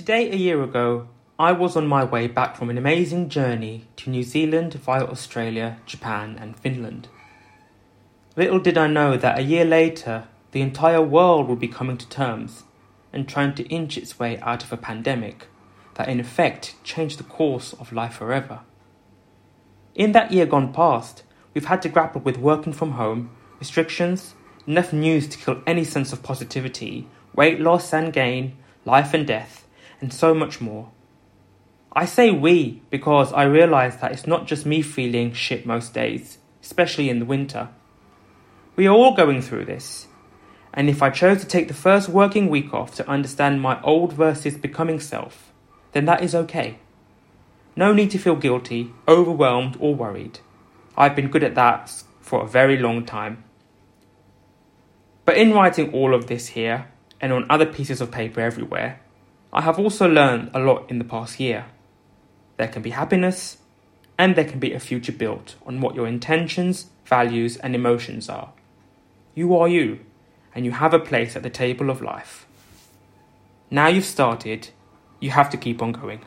Today, a year ago, I was on my way back from an amazing journey to New Zealand via Australia, Japan, and Finland. Little did I know that a year later, the entire world would be coming to terms and trying to inch its way out of a pandemic that, in effect, changed the course of life forever. In that year gone past, we've had to grapple with working from home, restrictions, enough news to kill any sense of positivity, weight loss and gain, life and death, and so much more. I say we because I realise that it's not just me feeling shit most days, especially in the winter. We are all going through this, and if I chose to take the first working week off to understand my old versus becoming self, then that is okay. No need to feel guilty, overwhelmed, or worried. I've been good at that for a very long time. But in writing all of this here, and on other pieces of paper everywhere, I have also learned a lot in the past year. There can be happiness, and there can be a future built on what your intentions, values, and emotions are. You are you, and you have a place at the table of life. Now you've started, you have to keep on going.